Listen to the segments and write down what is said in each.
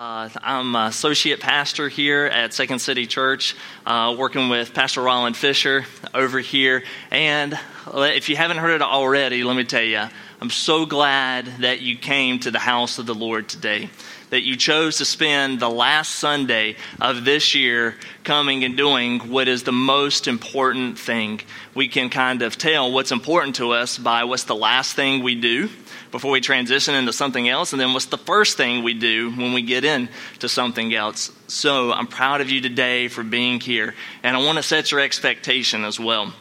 Uh, I'm associate pastor here at Second City Church, uh, working with Pastor Roland Fisher over here. And if you haven't heard it already, let me tell you, I'm so glad that you came to the house of the Lord today. That you chose to spend the last Sunday of this year coming and doing what is the most important thing. We can kind of tell what's important to us by what's the last thing we do before we transition into something else, and then what's the first thing we do when we get into something else. So I'm proud of you today for being here, and I want to set your expectation as well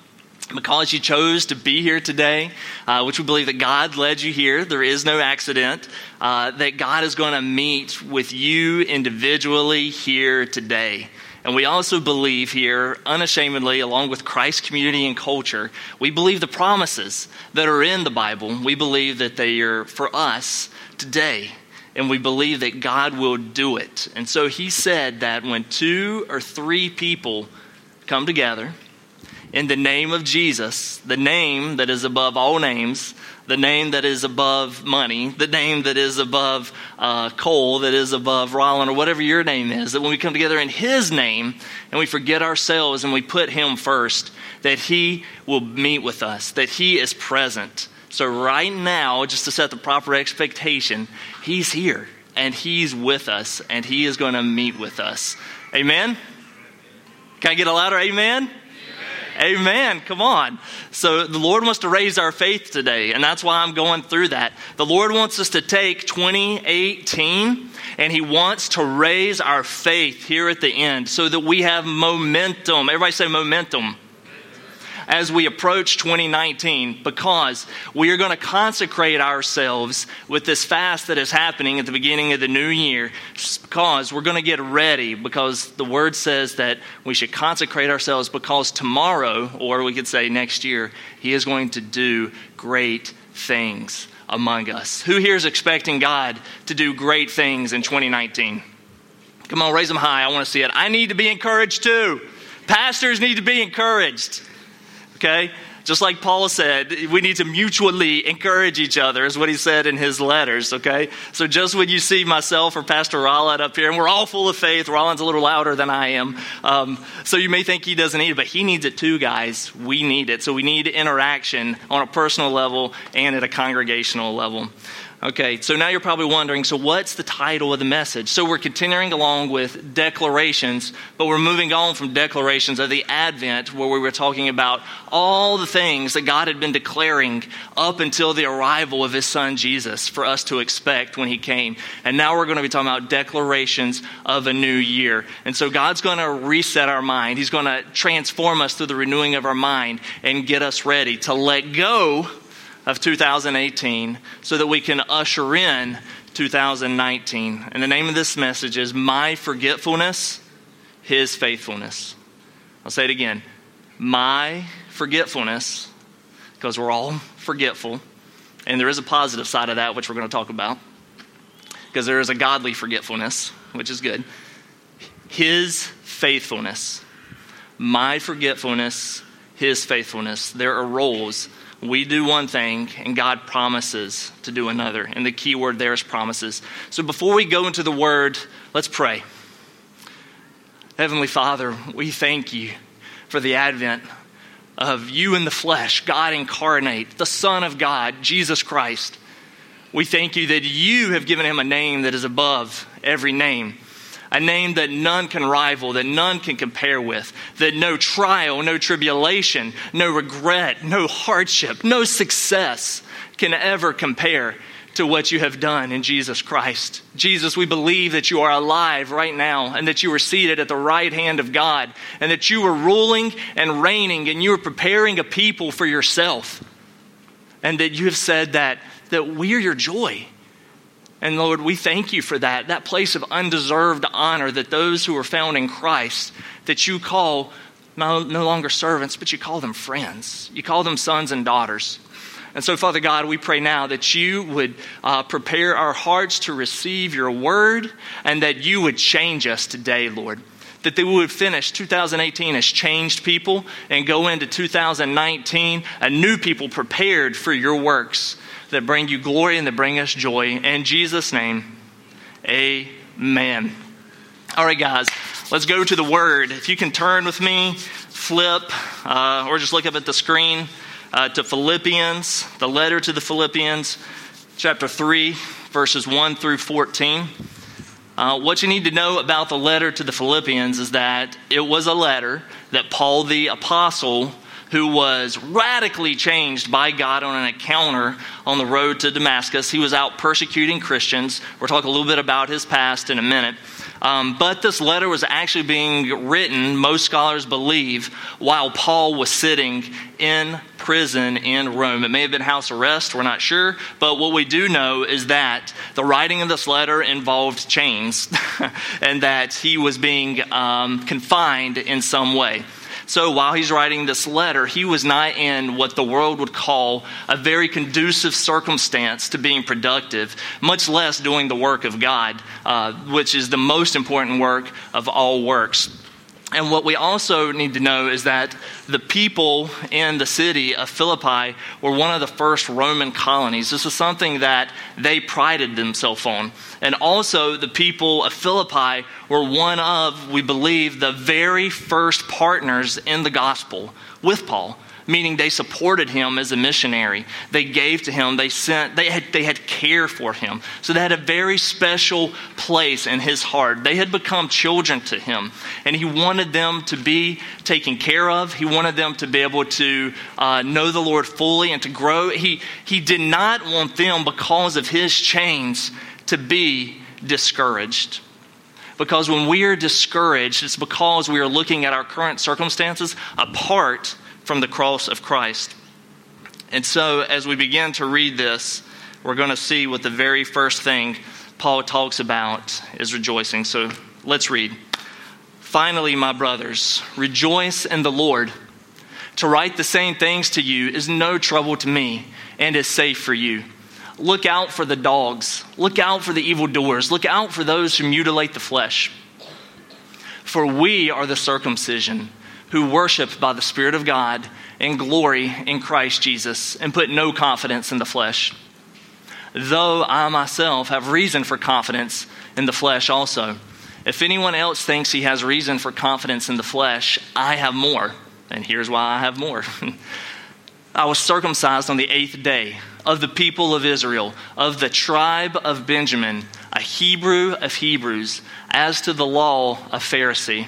because you chose to be here today, uh, which we believe that God led you here, there is no accident, uh, that God is going to meet with you individually here today. And we also believe here, unashamedly, along with Christ's community and culture, we believe the promises that are in the Bible. We believe that they are for us today. And we believe that God will do it. And so he said that when two or three people come together in the name of Jesus, the name that is above all names, the name that is above money, the name that is above uh, Cole, that is above Rollin, or whatever your name is, that when we come together in His name and we forget ourselves and we put Him first, that He will meet with us, that He is present. So, right now, just to set the proper expectation, He's here and He's with us and He is going to meet with us. Amen? Can I get a louder amen? Amen. Come on. So the Lord wants to raise our faith today, and that's why I'm going through that. The Lord wants us to take 2018 and He wants to raise our faith here at the end so that we have momentum. Everybody say momentum as we approach 2019 because we are going to consecrate ourselves with this fast that is happening at the beginning of the new year because we're going to get ready because the word says that we should consecrate ourselves because tomorrow, or we could say next year, He is going to do great things among us. Who here is expecting God to do great things in 2019? Come on, raise them high. I want to see it. I need to be encouraged too. Pastors need to be encouraged okay? Just like Paul said, we need to mutually encourage each other, is what he said in his letters, okay? So just when you see myself or Pastor Rollins up here, and we're all full of faith, Rollins a little louder than I am, um, so you may think he doesn't need it, but he needs it too, guys. We need it. So we need interaction on a personal level and at a congregational level. Okay, so now you're probably wondering so, what's the title of the message? So, we're continuing along with declarations, but we're moving on from declarations of the Advent, where we were talking about all the things that God had been declaring up until the arrival of His Son Jesus for us to expect when He came. And now we're going to be talking about declarations of a new year. And so, God's going to reset our mind, He's going to transform us through the renewing of our mind and get us ready to let go of 2018 so that we can usher in 2019. And the name of this message is My Forgetfulness, His Faithfulness. I'll say it again. My forgetfulness, because we're all forgetful. And there is a positive side of that, which we're going to talk about, because there is a godly forgetfulness, which is good. His faithfulness. My forgetfulness, His faithfulness. There are roles we do one thing and God promises to do another. And the key word there is promises. So before we go into the word, let's pray. Heavenly Father, we thank you for the advent of you in the flesh, God incarnate, the Son of God, Jesus Christ. We thank you that you have given him a name that is above every name a name that none can rival, that none can compare with, that no trial, no tribulation, no regret, no hardship, no success can ever compare to what you have done in Jesus Christ. Jesus, we believe that you are alive right now and that you are seated at the right hand of God and that you are ruling and reigning and you are preparing a people for yourself. And that you have said that, that we are your joy and Lord, we thank you for that, that place of undeserved honor that those who are found in Christ, that you call no, longer servants, but you call them friends. You call them sons and daughters. And so, Father God, we pray now that you would uh, prepare our hearts to receive your word and that you would change us today, Lord. That they would finish 2018 as changed people and go into 2019 a new people prepared for your works that bring you glory and that bring us joy. In Jesus' name, amen. All right, guys, let's go to the Word. If you can turn with me, flip, uh, or just look up at the screen uh, to Philippians, the letter to the Philippians, chapter 3, verses 1 through 14. Uh, what you need to know about the letter to the Philippians is that it was a letter that Paul the Apostle, who was radically changed by God on an encounter on the road to Damascus, he was out persecuting Christians. We'll talk a little bit about his past in a minute. Um, but this letter was actually being written, most scholars believe, while Paul was sitting in prison in Rome. It may have been house arrest, we're not sure. But what we do know is that the writing of this letter involved chains and that he was being um, confined in some way. So while he's writing this letter, he was not in what the world would call a very conducive circumstance to being productive, much less doing the work of God, uh, which is the most important work of all works. And what we also need to know is that the people in the city of Philippi were one of the first Roman colonies. This is something that they prided themselves on. And also, the people of Philippi were one of, we believe, the very first partners in the gospel with Paul meaning they supported him as a missionary. They gave to him, they sent, they had, they had care for him. So they had a very special place in his heart. They had become children to him, and he wanted them to be taken care of. He wanted them to be able to uh, know the Lord fully and to grow. He, he did not want them, because of his chains, to be discouraged. Because when we are discouraged, it's because we are looking at our current circumstances apart from the cross of Christ. And so, as we begin to read this, we're going to see what the very first thing Paul talks about is rejoicing. So, let's read. Finally, my brothers, rejoice in the Lord. To write the same things to you is no trouble to me and is safe for you. Look out for the dogs. Look out for the evildoers. Look out for those who mutilate the flesh. For we are the circumcision who worship by the Spirit of God and glory in Christ Jesus and put no confidence in the flesh. Though I myself have reason for confidence in the flesh also. If anyone else thinks he has reason for confidence in the flesh, I have more. And here's why I have more. I was circumcised on the eighth day of the people of Israel, of the tribe of Benjamin, a Hebrew of Hebrews, as to the law, a Pharisee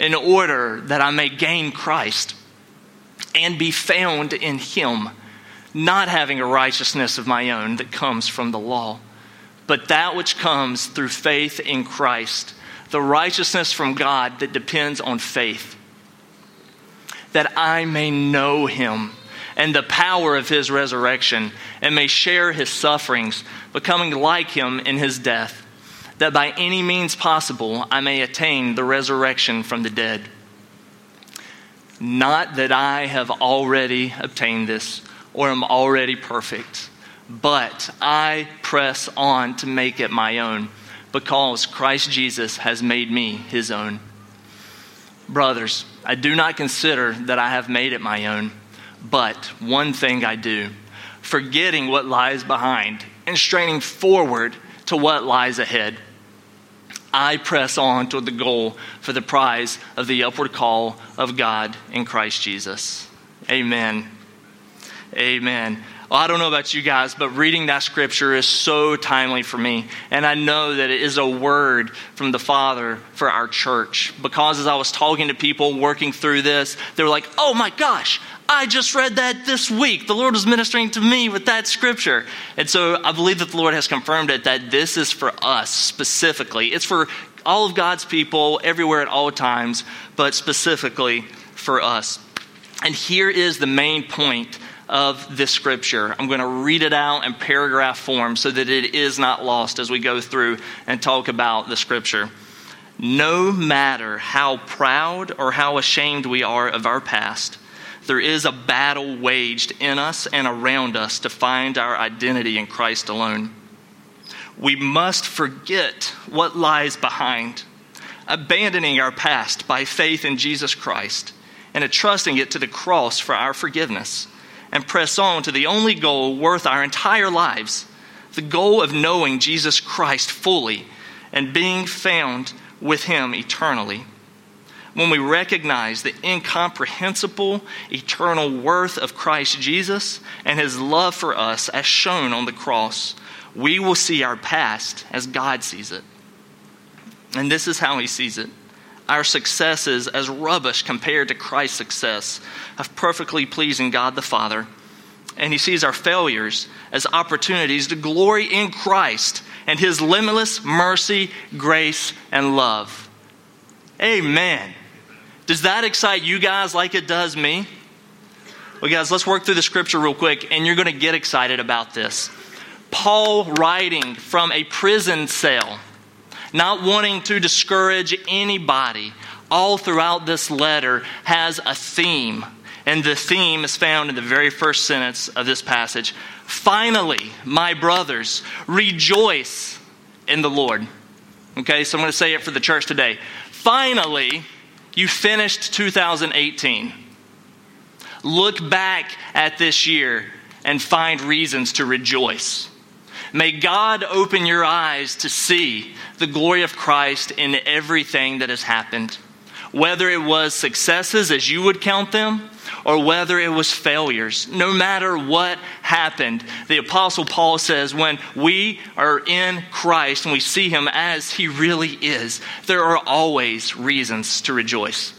in order that I may gain Christ and be found in him, not having a righteousness of my own that comes from the law, but that which comes through faith in Christ, the righteousness from God that depends on faith, that I may know him and the power of his resurrection and may share his sufferings, becoming like him in his death that by any means possible I may attain the resurrection from the dead. Not that I have already obtained this or am already perfect, but I press on to make it my own because Christ Jesus has made me his own. Brothers, I do not consider that I have made it my own, but one thing I do, forgetting what lies behind and straining forward to what lies ahead. I press on toward the goal for the prize of the upward call of God in Christ Jesus. Amen. Amen. Well, I don't know about you guys, but reading that scripture is so timely for me. And I know that it is a word from the Father for our church. Because as I was talking to people working through this, they were like, oh my gosh, I just read that this week. The Lord was ministering to me with that scripture. And so I believe that the Lord has confirmed it that this is for us specifically. It's for all of God's people everywhere at all times, but specifically for us. And here is the main point of this scripture. I'm going to read it out in paragraph form so that it is not lost as we go through and talk about the scripture. No matter how proud or how ashamed we are of our past, there is a battle waged in us and around us to find our identity in Christ alone. We must forget what lies behind, abandoning our past by faith in Jesus Christ and entrusting it to the cross for our forgiveness, and press on to the only goal worth our entire lives the goal of knowing Jesus Christ fully and being found with Him eternally. When we recognize the incomprehensible eternal worth of Christ Jesus and His love for us as shown on the cross, we will see our past as God sees it. And this is how He sees it our successes as rubbish compared to Christ's success of perfectly pleasing God the Father. And He sees our failures as opportunities to glory in Christ and his limitless mercy, grace, and love. Amen. Does that excite you guys like it does me? Well, guys, let's work through the scripture real quick, and you're going to get excited about this. Paul writing from a prison cell, not wanting to discourage anybody, all throughout this letter has a theme. And the theme is found in the very first sentence of this passage Finally, my brothers, rejoice in the Lord. Okay, so I'm going to say it for the church today. Finally, you finished 2018. Look back at this year and find reasons to rejoice. May God open your eyes to see the glory of Christ in everything that has happened, whether it was successes as you would count them or whether it was failures. No matter what happened, the Apostle Paul says when we are in Christ and we see Him as He really is, there are always reasons to rejoice.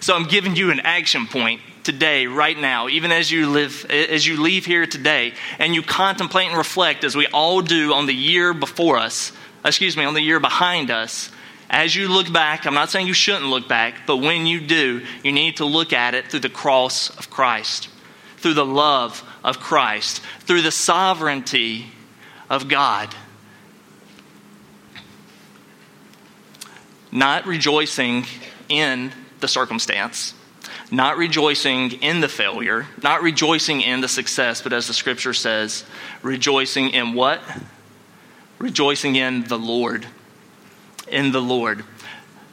So I'm giving you an action point today, right now, even as you live, as you leave here today, and you contemplate and reflect, as we all do, on the year before us. Excuse me, on the year behind us as you look back, I'm not saying you shouldn't look back, but when you do, you need to look at it through the cross of Christ, through the love of Christ, through the sovereignty of God. Not rejoicing in the circumstance, not rejoicing in the failure, not rejoicing in the success, but as the scripture says, rejoicing in what? Rejoicing in the Lord in the Lord.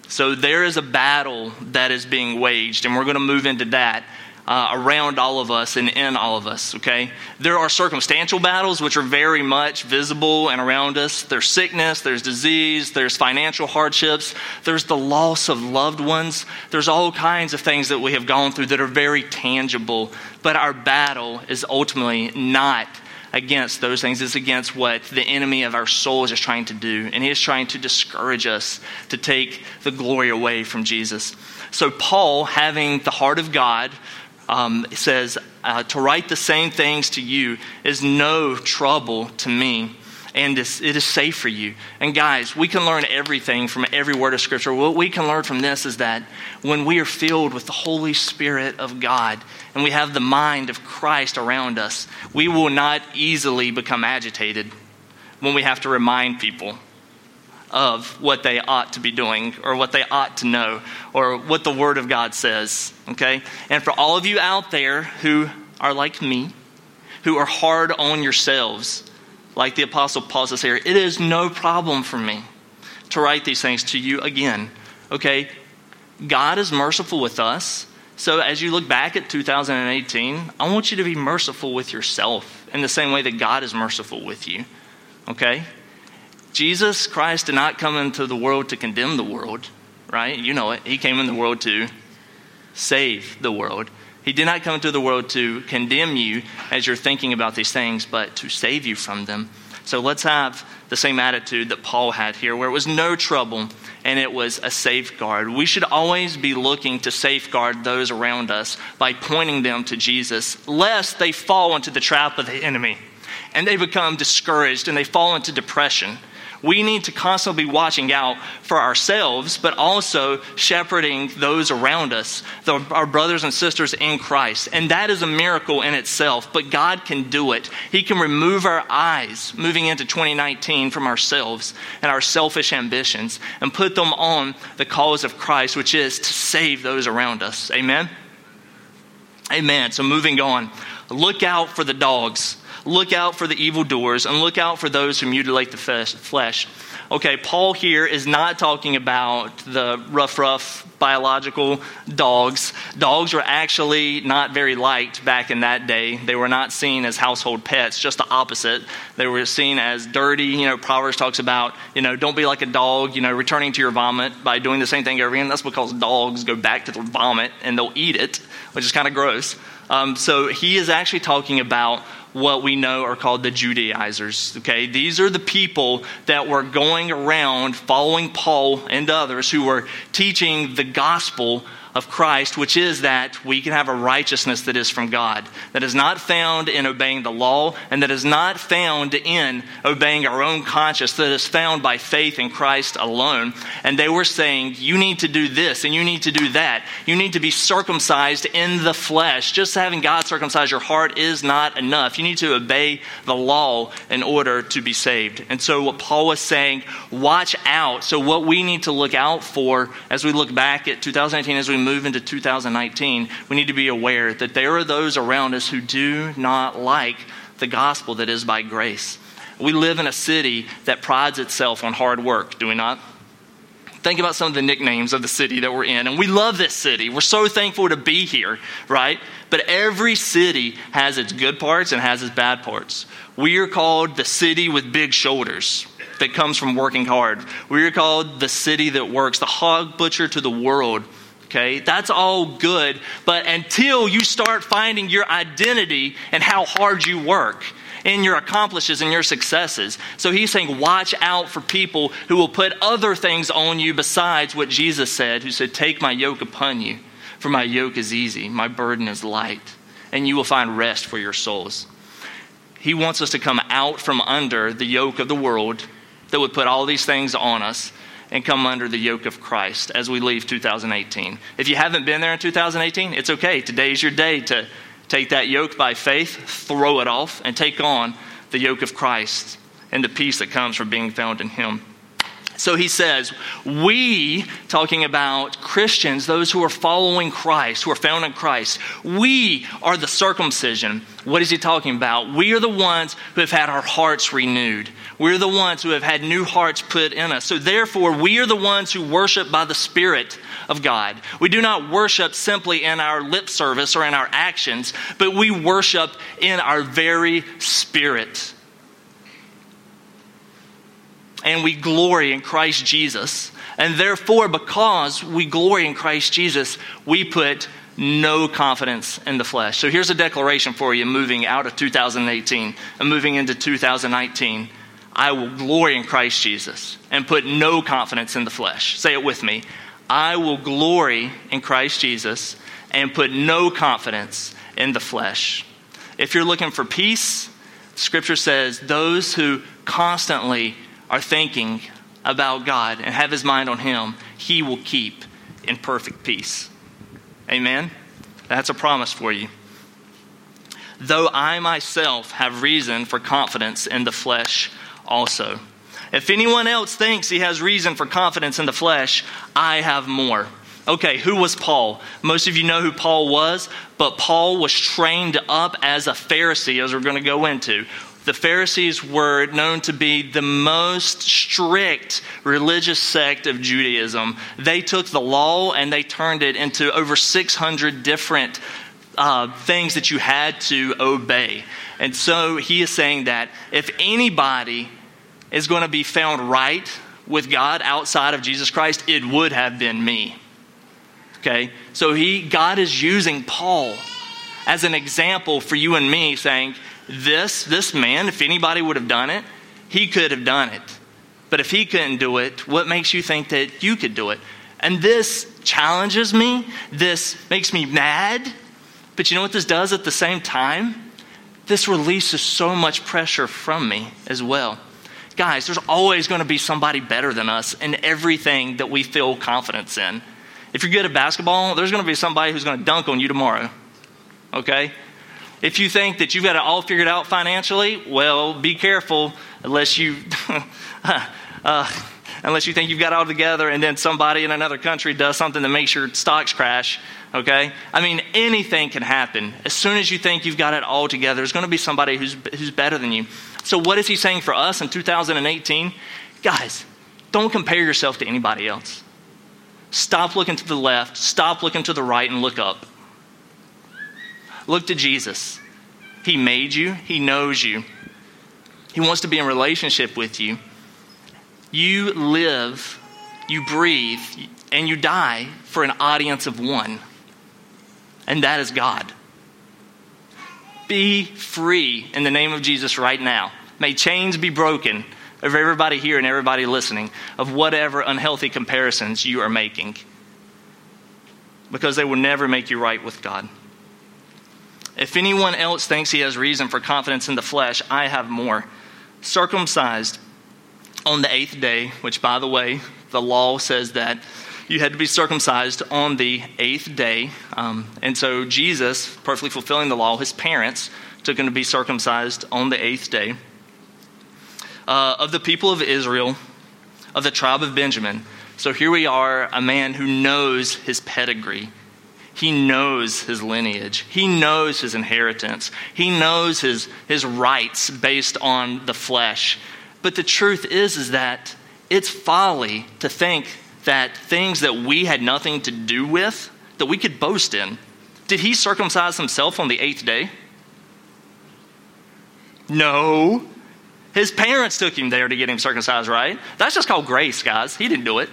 So there is a battle that is being waged, and we're going to move into that. Uh, around all of us and in all of us, okay? There are circumstantial battles which are very much visible and around us. There's sickness, there's disease, there's financial hardships, there's the loss of loved ones. There's all kinds of things that we have gone through that are very tangible, but our battle is ultimately not against those things. It's against what the enemy of our souls is trying to do. And he is trying to discourage us to take the glory away from Jesus. So, Paul, having the heart of God, um, says, uh, To write the same things to you is no trouble to me and it is safe for you. And guys, we can learn everything from every word of Scripture. What we can learn from this is that when we are filled with the Holy Spirit of God and we have the mind of Christ around us, we will not easily become agitated when we have to remind people of what they ought to be doing or what they ought to know or what the Word of God says. Okay? And for all of you out there who are like me, who are hard on yourselves, like the Apostle Paul says here, it is no problem for me to write these things to you again. Okay? God is merciful with us. So as you look back at 2018, I want you to be merciful with yourself in the same way that God is merciful with you. Okay? Jesus Christ did not come into the world to condemn the world, right? You know it. He came in the world to save the world. He did not come into the world to condemn you as you're thinking about these things, but to save you from them. So let's have the same attitude that Paul had here, where it was no trouble and it was a safeguard. We should always be looking to safeguard those around us by pointing them to Jesus, lest they fall into the trap of the enemy and they become discouraged and they fall into depression We need to constantly be watching out for ourselves, but also shepherding those around us, the, our brothers and sisters in Christ. And that is a miracle in itself, but God can do it. He can remove our eyes moving into 2019 from ourselves and our selfish ambitions and put them on the cause of Christ, which is to save those around us. Amen? Amen. So moving on. Look out for the dogs. Look out for the evildoers and look out for those who mutilate the flesh. Okay, Paul here is not talking about the rough, rough biological dogs. Dogs were actually not very liked back in that day. They were not seen as household pets, just the opposite. They were seen as dirty. You know, Proverbs talks about, you know, don't be like a dog, you know, returning to your vomit by doing the same thing over again. That's because dogs go back to the vomit and they'll eat it, which is kind of gross. Um, so he is actually talking about what we know are called the Judaizers. Okay, these are the people that were going around following Paul and others who were teaching the gospel of Christ, which is that we can have a righteousness that is from God, that is not found in obeying the law, and that is not found in obeying our own conscience, that is found by faith in Christ alone. And they were saying, You need to do this, and you need to do that. You need to be circumcised in the flesh. Just having God circumcise your heart is not enough. You need to obey the law in order to be saved. And so, what Paul was saying, watch out. So, what we need to look out for as we look back at 2018, as we move into 2019, we need to be aware that there are those around us who do not like the gospel that is by grace. We live in a city that prides itself on hard work, do we not? Think about some of the nicknames of the city that we're in. And we love this city. We're so thankful to be here, right? But every city has its good parts and has its bad parts. We are called the city with big shoulders that comes from working hard. We are called the city that works, the hog butcher to the world Okay, that's all good, but until you start finding your identity and how hard you work in your accomplishes and your successes. So he's saying, watch out for people who will put other things on you besides what Jesus said, who said, Take my yoke upon you, for my yoke is easy, my burden is light, and you will find rest for your souls. He wants us to come out from under the yoke of the world that would put all these things on us and come under the yoke of Christ as we leave 2018. If you haven't been there in 2018, it's okay. Today's your day to take that yoke by faith, throw it off, and take on the yoke of Christ and the peace that comes from being found in Him. So he says, we, talking about Christians, those who are following Christ, who are found in Christ, we are the circumcision. What is he talking about? We are the ones who have had our hearts renewed. We're the ones who have had new hearts put in us. So therefore, we are the ones who worship by the Spirit of God. We do not worship simply in our lip service or in our actions, but we worship in our very spirit and we glory in Christ Jesus. And therefore, because we glory in Christ Jesus, we put no confidence in the flesh. So here's a declaration for you moving out of 2018 and moving into 2019. I will glory in Christ Jesus and put no confidence in the flesh. Say it with me. I will glory in Christ Jesus and put no confidence in the flesh. If you're looking for peace, Scripture says those who constantly are thinking about God and have his mind on him, he will keep in perfect peace. Amen? That's a promise for you. Though I myself have reason for confidence in the flesh also. If anyone else thinks he has reason for confidence in the flesh, I have more. Okay, who was Paul? Most of you know who Paul was, but Paul was trained up as a Pharisee, as we're going to go into the Pharisees were known to be the most strict religious sect of Judaism. They took the law and they turned it into over 600 different uh, things that you had to obey. And so he is saying that if anybody is going to be found right with God outside of Jesus Christ, it would have been me. Okay? So he God is using Paul as an example for you and me saying, this, this man, if anybody would have done it, he could have done it. But if he couldn't do it, what makes you think that you could do it? And this challenges me. This makes me mad. But you know what this does at the same time? This releases so much pressure from me as well. Guys, there's always going to be somebody better than us in everything that we feel confidence in. If you're good at basketball, there's going to be somebody who's going to dunk on you tomorrow. Okay? If you think that you've got it all figured out financially, well, be careful unless you. uh, unless you think you've got it all together and then somebody in another country does something that makes your stocks crash, okay? I mean, anything can happen. As soon as you think you've got it all together, there's going to be somebody who's, who's better than you. So, what is he saying for us in 2018? Guys, don't compare yourself to anybody else. Stop looking to the left, stop looking to the right, and look up. Look to Jesus. He made you, He knows you, He wants to be in relationship with you. You live, you breathe, and you die for an audience of one, and that is God. Be free in the name of Jesus right now. May chains be broken of everybody here and everybody listening of whatever unhealthy comparisons you are making because they will never make you right with God. If anyone else thinks he has reason for confidence in the flesh, I have more. Circumcised on the eighth day, which, by the way, the law says that you had to be circumcised on the eighth day. Um, and so Jesus, perfectly fulfilling the law, his parents took him to be circumcised on the eighth day. Uh, of the people of Israel, of the tribe of Benjamin. So here we are, a man who knows his pedigree. He knows his lineage. He knows his inheritance. He knows his, his rights based on the flesh. But the truth is, is that it's folly to think that things that we had nothing to do with, that we could boast in. Did he circumcise himself on the eighth day? No. His parents took him there to get him circumcised, right? That's just called grace, guys. He didn't do it.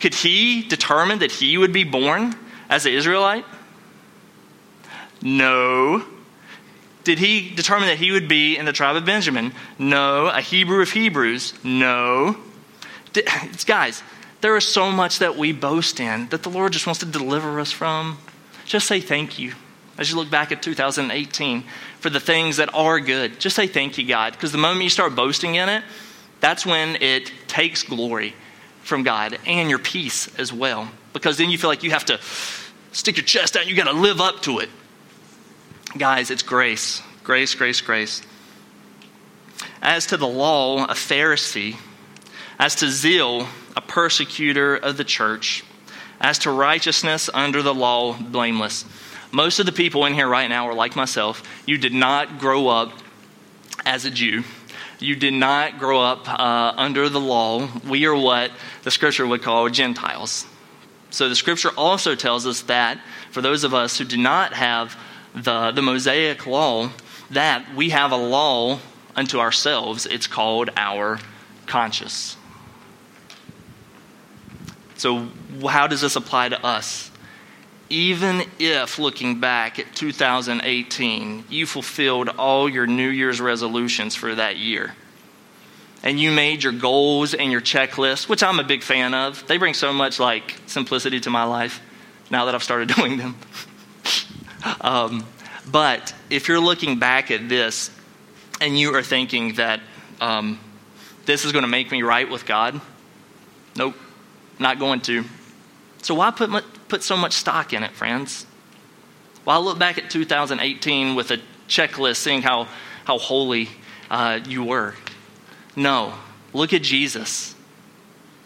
Could he determine that he would be born as an Israelite? No. Did he determine that he would be in the tribe of Benjamin? No. A Hebrew of Hebrews? No. Did, guys, there is so much that we boast in that the Lord just wants to deliver us from. Just say thank you as you look back at 2018 for the things that are good. Just say thank you, God, because the moment you start boasting in it, that's when it takes glory from God and your peace as well. Because then you feel like you have to stick your chest out, you got to live up to it. Guys, it's grace. Grace, grace, grace. As to the law, a Pharisee. As to zeal, a persecutor of the church. As to righteousness under the law, blameless. Most of the people in here right now are like myself. You did not grow up as a Jew. You did not grow up uh, under the law. We are what the scripture would call Gentiles. So the scripture also tells us that for those of us who do not have the, the Mosaic law that we have a law unto ourselves. It's called our conscience. So, how does this apply to us? Even if, looking back at 2018, you fulfilled all your New Year's resolutions for that year, and you made your goals and your checklist, which I'm a big fan of, they bring so much like simplicity to my life now that I've started doing them. Um, but if you're looking back at this and you are thinking that um, this is going to make me right with God, nope, not going to. So why put, put so much stock in it, friends? Why look back at 2018 with a checklist seeing how, how holy uh, you were? No, look at Jesus.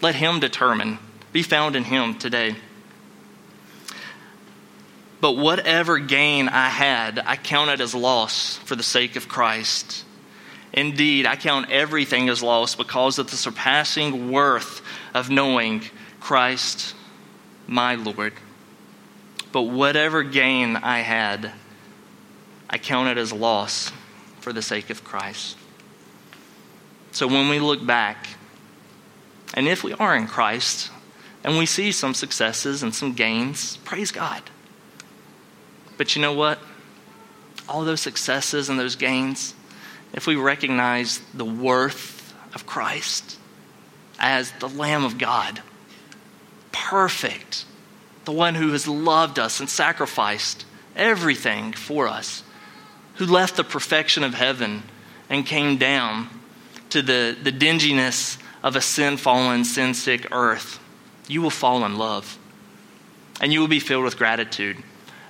Let Him determine. Be found in Him today. But whatever gain I had, I counted as loss for the sake of Christ. Indeed, I count everything as loss because of the surpassing worth of knowing Christ, my Lord. But whatever gain I had, I counted as loss for the sake of Christ. So when we look back, and if we are in Christ, and we see some successes and some gains, praise God. But you know what? All those successes and those gains, if we recognize the worth of Christ as the Lamb of God, perfect, the one who has loved us and sacrificed everything for us, who left the perfection of heaven and came down to the, the dinginess of a sin fallen, sin sick earth, you will fall in love. And you will be filled with gratitude.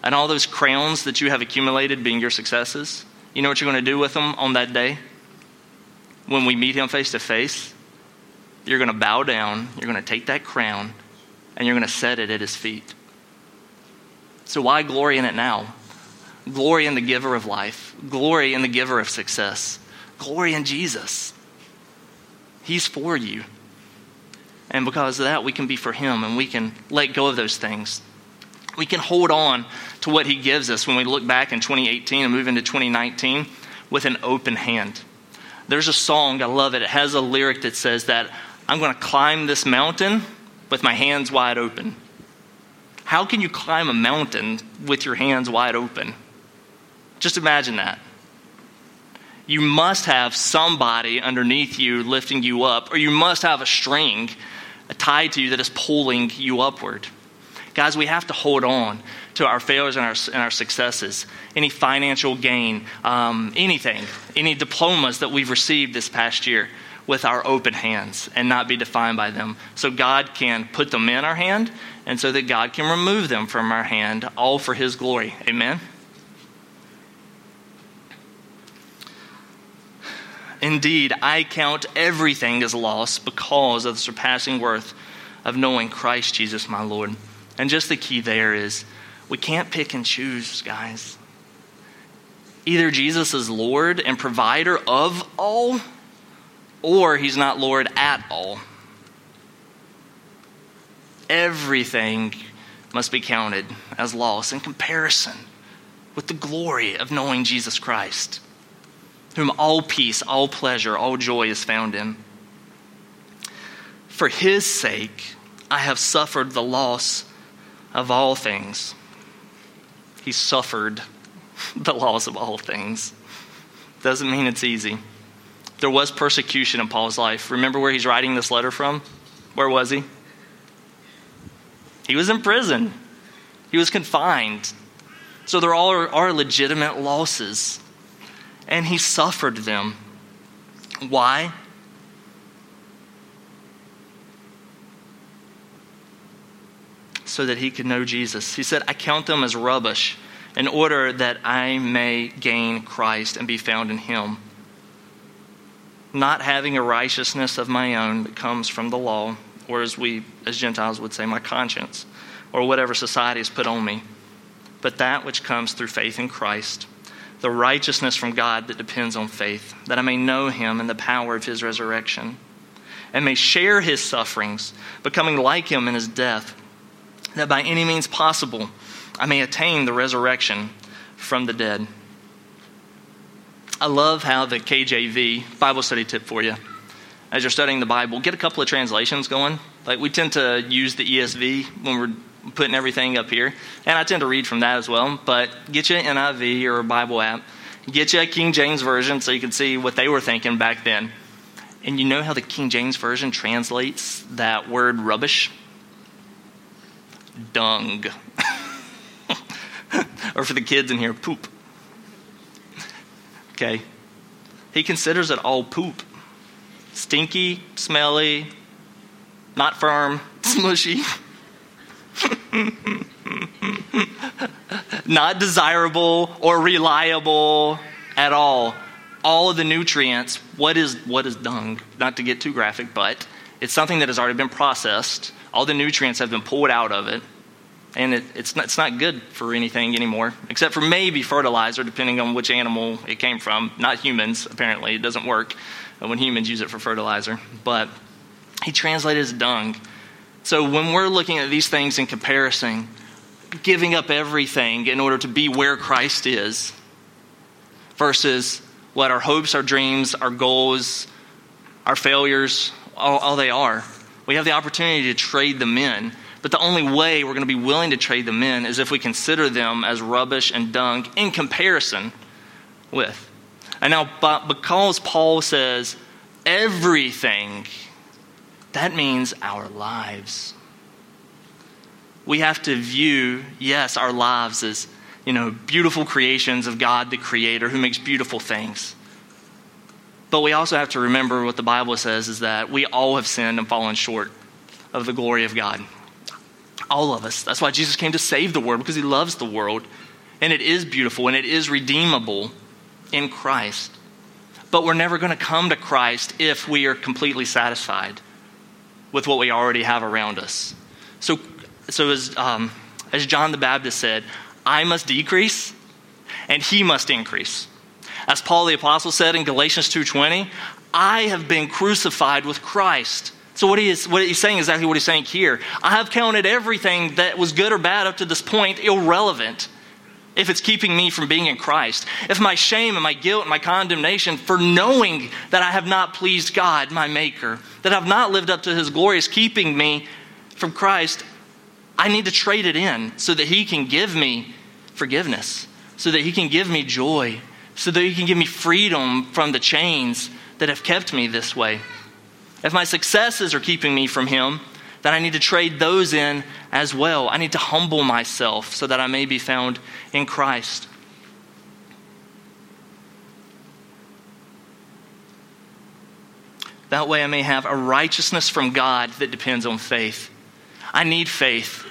And all those crowns that you have accumulated being your successes, you know what you're going to do with them on that day? When we meet Him face to face, you're going to bow down, you're going to take that crown, and you're going to set it at His feet. So why glory in it now? Glory in the giver of life, glory in the giver of success, glory in Jesus. He's for you. And because of that, we can be for Him and we can let go of those things. We can hold on to what He gives us when we look back in 2018 and move into 2019 with an open hand. There's a song, I love it. It has a lyric that says that I'm going to climb this mountain with my hands wide open. How can you climb a mountain with your hands wide open? Just imagine that. You must have somebody underneath you lifting you up, or you must have a string tied to you that is pulling you upward. Guys, we have to hold on to our failures and our, and our successes, any financial gain, um, anything, any diplomas that we've received this past year with our open hands and not be defined by them. So God can put them in our hand and so that God can remove them from our hand, all for His glory. Amen? Indeed, I count everything as loss because of the surpassing worth of knowing Christ Jesus my Lord. And just the key there is we can't pick and choose, guys. Either Jesus is Lord and provider of all or he's not Lord at all. Everything must be counted as loss in comparison with the glory of knowing Jesus Christ, whom all peace, all pleasure, all joy is found in. For his sake, I have suffered the loss of all things. He suffered the loss of all things. Doesn't mean it's easy there was persecution in Paul's life. Remember where he's writing this letter from? Where was he? He was in prison, he was confined. So there are, are legitimate losses. And he suffered them. Why? So that he could know Jesus. He said, I count them as rubbish in order that I may gain Christ and be found in him not having a righteousness of my own that comes from the law, or as we, as Gentiles would say, my conscience, or whatever society has put on me, but that which comes through faith in Christ, the righteousness from God that depends on faith, that I may know him and the power of his resurrection, and may share his sufferings, becoming like him in his death, that by any means possible I may attain the resurrection from the dead. I love how the KJV, Bible study tip for you, as you're studying the Bible, get a couple of translations going. Like we tend to use the ESV when we're putting everything up here, and I tend to read from that as well. But get you an NIV or a Bible app, get you a King James version so you can see what they were thinking back then. And you know how the King James version translates that word rubbish? Dung. or for the kids in here, poop. Okay? He considers it all poop stinky, smelly, not firm, smushy, not desirable or reliable at all. All of the nutrients, what is, what is dung? Not to get too graphic, but it's something that has already been processed. All the nutrients have been pulled out of it and it, it's, not, it's not good for anything anymore, except for maybe fertilizer, depending on which animal it came from. Not humans, apparently. It doesn't work when humans use it for fertilizer. But he translated as dung. So when we're looking at these things in comparison, giving up everything in order to be where Christ is, versus what our hopes, our dreams, our goals, our failures, all, all they are, we have the opportunity to trade them in but the only way we're going to be willing to trade them in is if we consider them as rubbish and dung in comparison with. And now, because Paul says everything, that means our lives. We have to view, yes, our lives as, you know, beautiful creations of God the Creator who makes beautiful things. But we also have to remember what the Bible says is that we all have sinned and fallen short of the glory of God. All of us. That's why Jesus came to save the world, because he loves the world. And it is beautiful and it is redeemable in Christ. But we're never going to come to Christ if we are completely satisfied with what we already have around us. So, so as, um, as John the Baptist said, I must decrease and he must increase. As Paul the apostle said in Galatians 2:20, I have been crucified with Christ. So what he is what he's saying is exactly what he's saying here. I have counted everything that was good or bad up to this point irrelevant if it's keeping me from being in Christ. If my shame and my guilt and my condemnation for knowing that I have not pleased God, my Maker, that I've not lived up to His glory is keeping me from Christ, I need to trade it in so that He can give me forgiveness, so that He can give me joy, so that He can give me freedom from the chains that have kept me this way. If my successes are keeping me from Him, then I need to trade those in as well. I need to humble myself so that I may be found in Christ. That way I may have a righteousness from God that depends on faith. I need faith.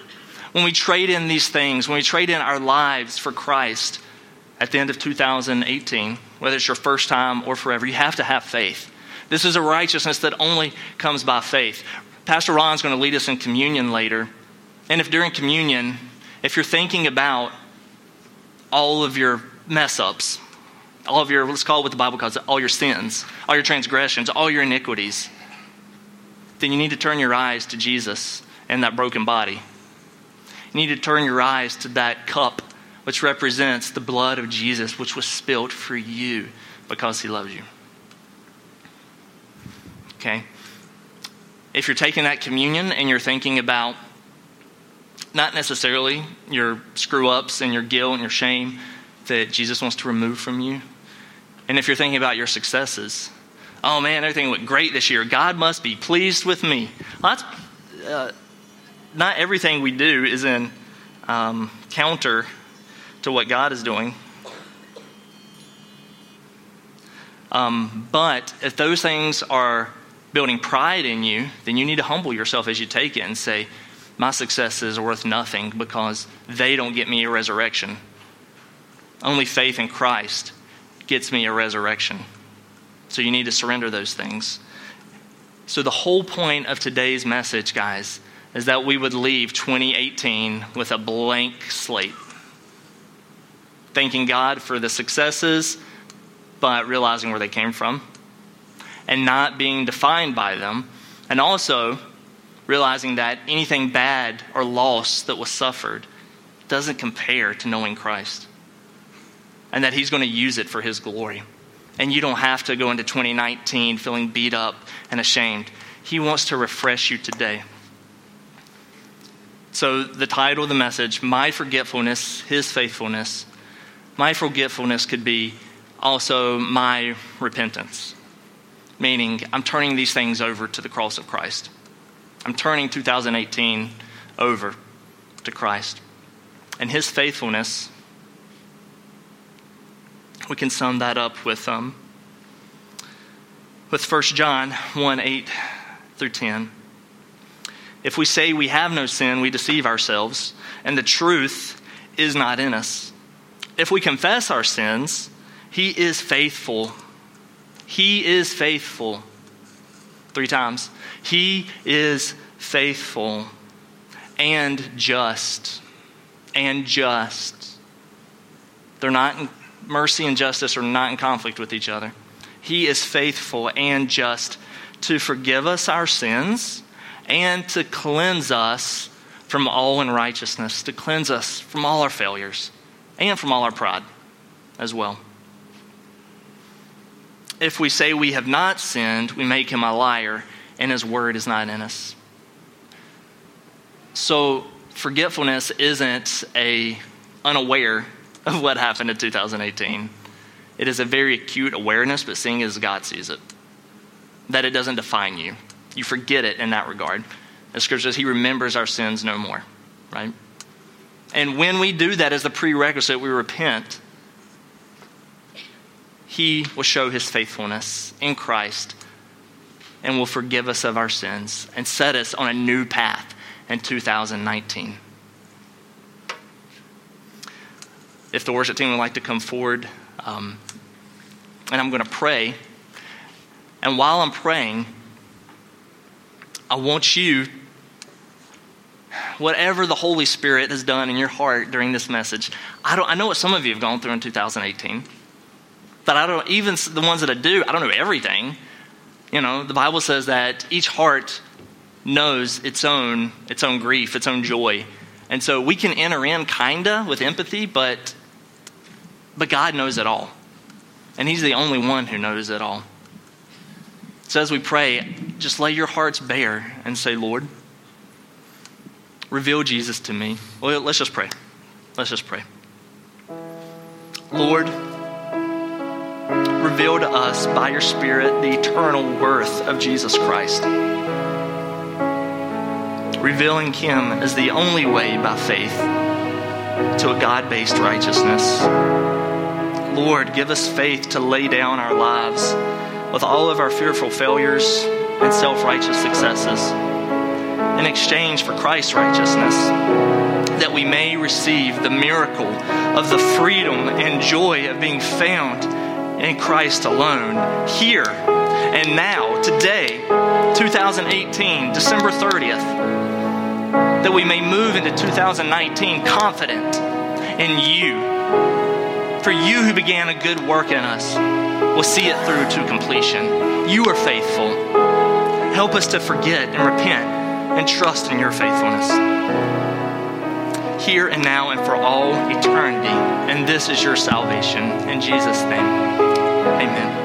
When we trade in these things, when we trade in our lives for Christ at the end of 2018, whether it's your first time or forever, you have to have faith. This is a righteousness that only comes by faith. Pastor Ron's going to lead us in communion later. And if during communion, if you're thinking about all of your mess ups, all of your, let's call it what the Bible calls it, all your sins, all your transgressions, all your iniquities, then you need to turn your eyes to Jesus and that broken body. You need to turn your eyes to that cup which represents the blood of Jesus, which was spilt for you because he loves you. Okay? if you're taking that communion and you're thinking about not necessarily your screw ups and your guilt and your shame that Jesus wants to remove from you, and if you're thinking about your successes, oh man, everything went great this year. God must be pleased with me. Well, uh, not everything we do is in um, counter to what God is doing. Um, but if those things are building pride in you, then you need to humble yourself as you take it and say, My successes are worth nothing because they don't get me a resurrection. Only faith in Christ gets me a resurrection. So you need to surrender those things. So, the whole point of today's message, guys, is that we would leave 2018 with a blank slate. Thanking God for the successes, but realizing where they came from and not being defined by them, and also realizing that anything bad or loss that was suffered doesn't compare to knowing Christ, and that He's going to use it for His glory. And you don't have to go into 2019 feeling beat up and ashamed. He wants to refresh you today. So, the title of the message, My Forgetfulness, His Faithfulness. My forgetfulness could be also my repentance meaning I'm turning these things over to the cross of Christ. I'm turning 2018 over to Christ. And his faithfulness, we can sum that up with, um, with 1 John 1 8 through 10. If we say we have no sin, we deceive ourselves, and the truth is not in us. If we confess our sins, he is faithful he is faithful. Three times. He is faithful and just. And just. They're not in mercy and justice are not in conflict with each other. He is faithful and just to forgive us our sins and to cleanse us from all unrighteousness, to cleanse us from all our failures and from all our pride as well. If we say we have not sinned, we make him a liar, and his word is not in us. So, forgetfulness isn't a unaware of what happened in 2018. It is a very acute awareness, but seeing as God sees it. That it doesn't define you. You forget it in that regard. The scripture says he remembers our sins no more, right? And when we do that as the prerequisite, we repent He will show his faithfulness in Christ and will forgive us of our sins and set us on a new path in 2019. If the worship team would like to come forward, um, and I'm going to pray. And while I'm praying, I want you, whatever the Holy Spirit has done in your heart during this message, I, don't, I know what some of you have gone through in 2018, but I don't, even the ones that I do, I don't know everything. You know, the Bible says that each heart knows its own, its own grief, its own joy. And so we can enter in kinda with empathy, but, but God knows it all. And He's the only one who knows it all. So as we pray, just lay your hearts bare and say, Lord, reveal Jesus to me. Well, let's just pray. Let's just pray. Lord, reveal to us by your Spirit the eternal worth of Jesus Christ. Revealing Him as the only way by faith to a God based righteousness. Lord, give us faith to lay down our lives with all of our fearful failures and self righteous successes in exchange for Christ's righteousness, that we may receive the miracle of the freedom and joy of being found in Christ alone, here and now, today, 2018, December 30th, that we may move into 2019 confident in you. For you who began a good work in us will see it through to completion. You are faithful. Help us to forget and repent and trust in your faithfulness. Here and now and for all eternity. And this is your salvation. In Jesus' name, amen.